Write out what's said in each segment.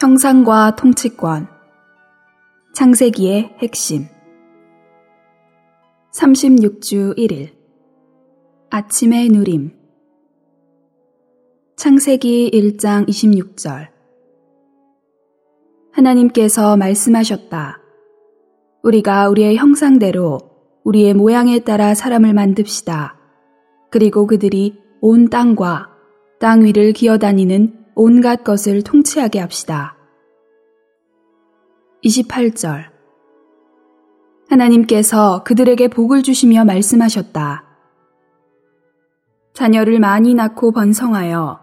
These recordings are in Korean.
형상과 통치권. 창세기의 핵심. 36주 1일. 아침의 누림. 창세기 1장 26절. 하나님께서 말씀하셨다. 우리가 우리의 형상대로 우리의 모양에 따라 사람을 만듭시다. 그리고 그들이 온 땅과 땅 위를 기어다니는 온갖 것을 통치하게 합시다. 28절 하나님께서 그들에게 복을 주시며 말씀하셨다. 자녀를 많이 낳고 번성하여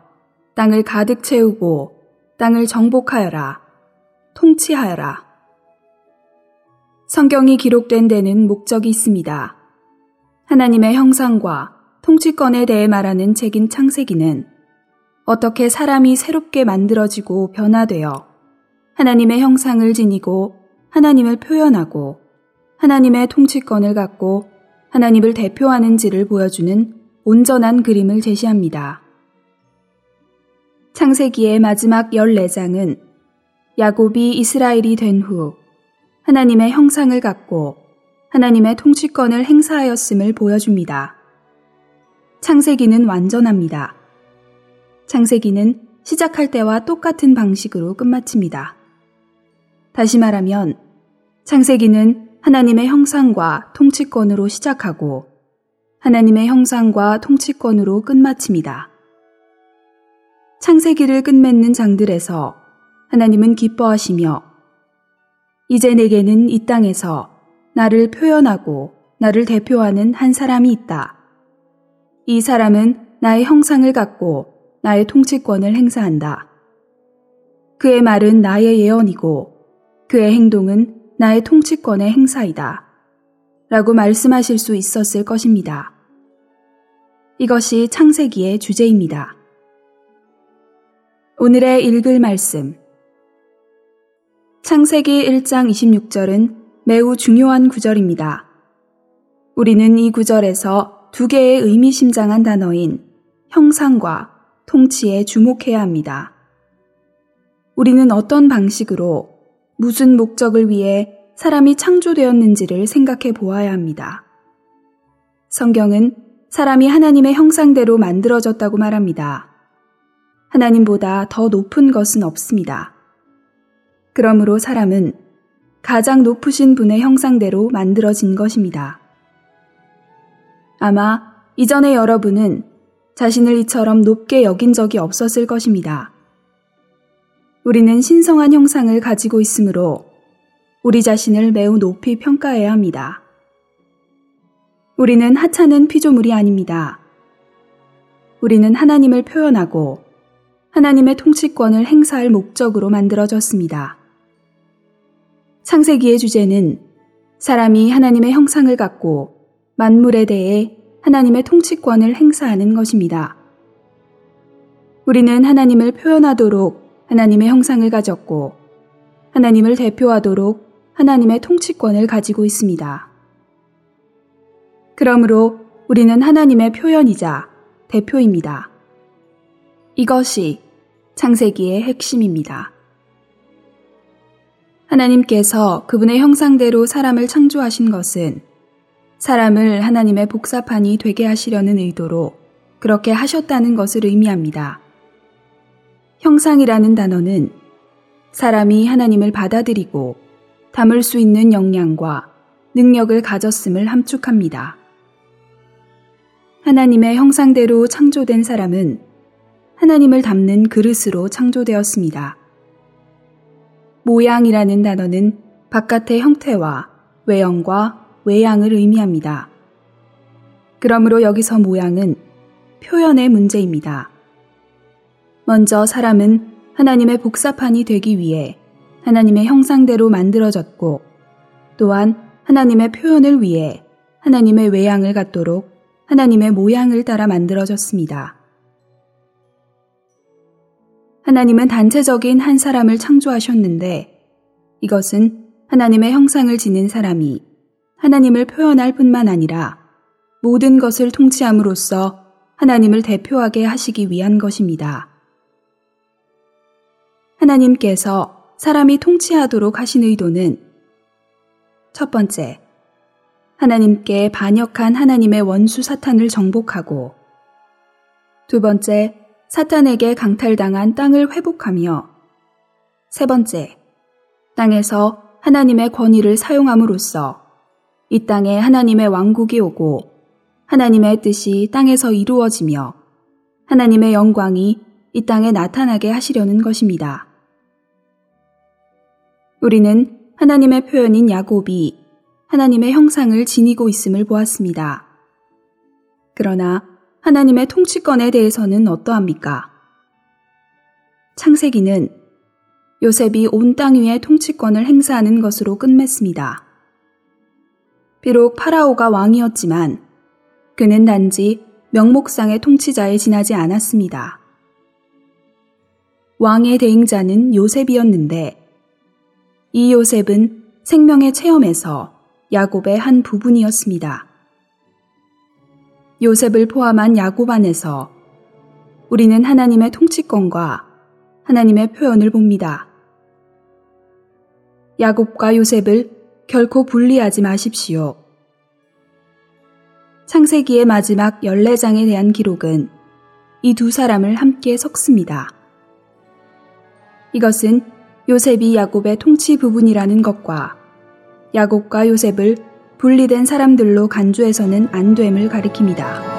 땅을 가득 채우고 땅을 정복하여라. 통치하여라. 성경이 기록된 데는 목적이 있습니다. 하나님의 형상과 통치권에 대해 말하는 책인 창세기는 어떻게 사람이 새롭게 만들어지고 변화되어 하나님의 형상을 지니고 하나님을 표현하고 하나님의 통치권을 갖고 하나님을 대표하는지를 보여주는 온전한 그림을 제시합니다. 창세기의 마지막 14장은 야곱이 이스라엘이 된 후 하나님의 형상을 갖고 하나님의 통치권을 행사하였음을 보여줍니다. 창세기는 완전합니다. 창세기는 시작할 때와 똑같은 방식으로 끝마칩니다. 다시 말하면 창세기는 하나님의 형상과 통치권으로 시작하고 하나님의 형상과 통치권으로 끝마칩니다. 창세기를 끝맺는 장들에서 하나님은 기뻐하시며 이제 내게는 이 땅에서 나를 표현하고 나를 대표하는 한 사람이 있다. 이 사람은 나의 형상을 갖고 나의 통치권을 행사한다. 그의 말은 나의 예언이고 그의 행동은 나의 통치권의 행사이다. 라고 말씀하실 수 있었을 것입니다. 이것이 창세기의 주제입니다. 오늘의 읽을 말씀. 창세기 1장 26절은 매우 중요한 구절입니다. 우리는 이 구절에서 두 개의 의미심장한 단어인 형상과 통치에 주목해야 합니다. 우리는 어떤 방식으로 무슨 목적을 위해 사람이 창조되었는지를 생각해 보아야 합니다. 성경은 사람이 하나님의 형상대로 만들어졌다고 말합니다. 하나님보다 더 높은 것은 없습니다. 그러므로 사람은 가장 높으신 분의 형상대로 만들어진 것입니다. 아마 이전에 여러분은 자신을 이처럼 높게 여긴 적이 없었을 것입니다. 우리는 신성한 형상을 가지고 있으므로 우리 자신을 매우 높이 평가해야 합니다. 우리는 하찮은 피조물이 아닙니다. 우리는 하나님을 표현하고 하나님의 통치권을 행사할 목적으로 만들어졌습니다. 창세기의 주제는 사람이 하나님의 형상을 갖고 만물에 대해 하나님의 통치권을 행사하는 것입니다. 우리는 하나님을 표현하도록 하나님의 형상을 가졌고 하나님을 대표하도록 하나님의 통치권을 가지고 있습니다. 그러므로 우리는 하나님의 표현이자 대표입니다. 이것이 창세기의 핵심입니다. 하나님께서 그분의 형상대로 사람을 창조하신 것은 사람을 하나님의 복사판이 되게 하시려는 의도로 그렇게 하셨다는 것을 의미합니다. 형상이라는 단어는 사람이 하나님을 받아들이고 담을 수 있는 역량과 능력을 가졌음을 함축합니다. 하나님의 형상대로 창조된 사람은 하나님을 담는 그릇으로 창조되었습니다. 모양이라는 단어는 바깥의 형태와 외형과 외양을 의미합니다. 그러므로 여기서 모양은 표현의 문제입니다. 먼저 사람은 하나님의 복사판이 되기 위해 하나님의 형상대로 만들어졌고 또한 하나님의 표현을 위해 하나님의 외양을 갖도록 하나님의 모양을 따라 만들어졌습니다. 하나님은 단체적인 한 사람을 창조하셨는데 이것은 하나님의 형상을 지닌 사람이 하나님을 표현할 뿐만 아니라 모든 것을 통치함으로써 하나님을 대표하게 하시기 위한 것입니다. 하나님께서 사람이 통치하도록 하신 의도는 첫 번째, 하나님께 반역한 하나님의 원수 사탄을 정복하고 두 번째, 사탄에게 강탈당한 땅을 회복하며 세 번째, 땅에서 하나님의 권위를 사용함으로써 이 땅에 하나님의 왕국이 오고 하나님의 뜻이 땅에서 이루어지며 하나님의 영광이 이 땅에 나타나게 하시려는 것입니다. 우리는 하나님의 표현인 야곱이 하나님의 형상을 지니고 있음을 보았습니다. 그러나 하나님의 통치권에 대해서는 어떠합니까? 창세기는 요셉이 온 땅 위에 통치권을 행사하는 것으로 끝맺습니다. 비록 파라오가 왕이었지만 그는 단지 명목상의 통치자에 지나지 않았습니다. 왕의 대행자는 요셉이었는데 이 요셉은 생명의 체험에서 야곱의 한 부분이었습니다. 요셉을 포함한 야곱 안에서 우리는 하나님의 통치권과 하나님의 표현을 봅니다. 야곱과 요셉을 결코 분리하지 마십시오. 창세기의 마지막 14장에 대한 기록은 이 두 사람을 함께 섞습니다. 이것은 요셉이 야곱의 통치 부분이라는 것과 야곱과 요셉을 분리된 사람들로 간주해서는 안 됨을 가리킵니다.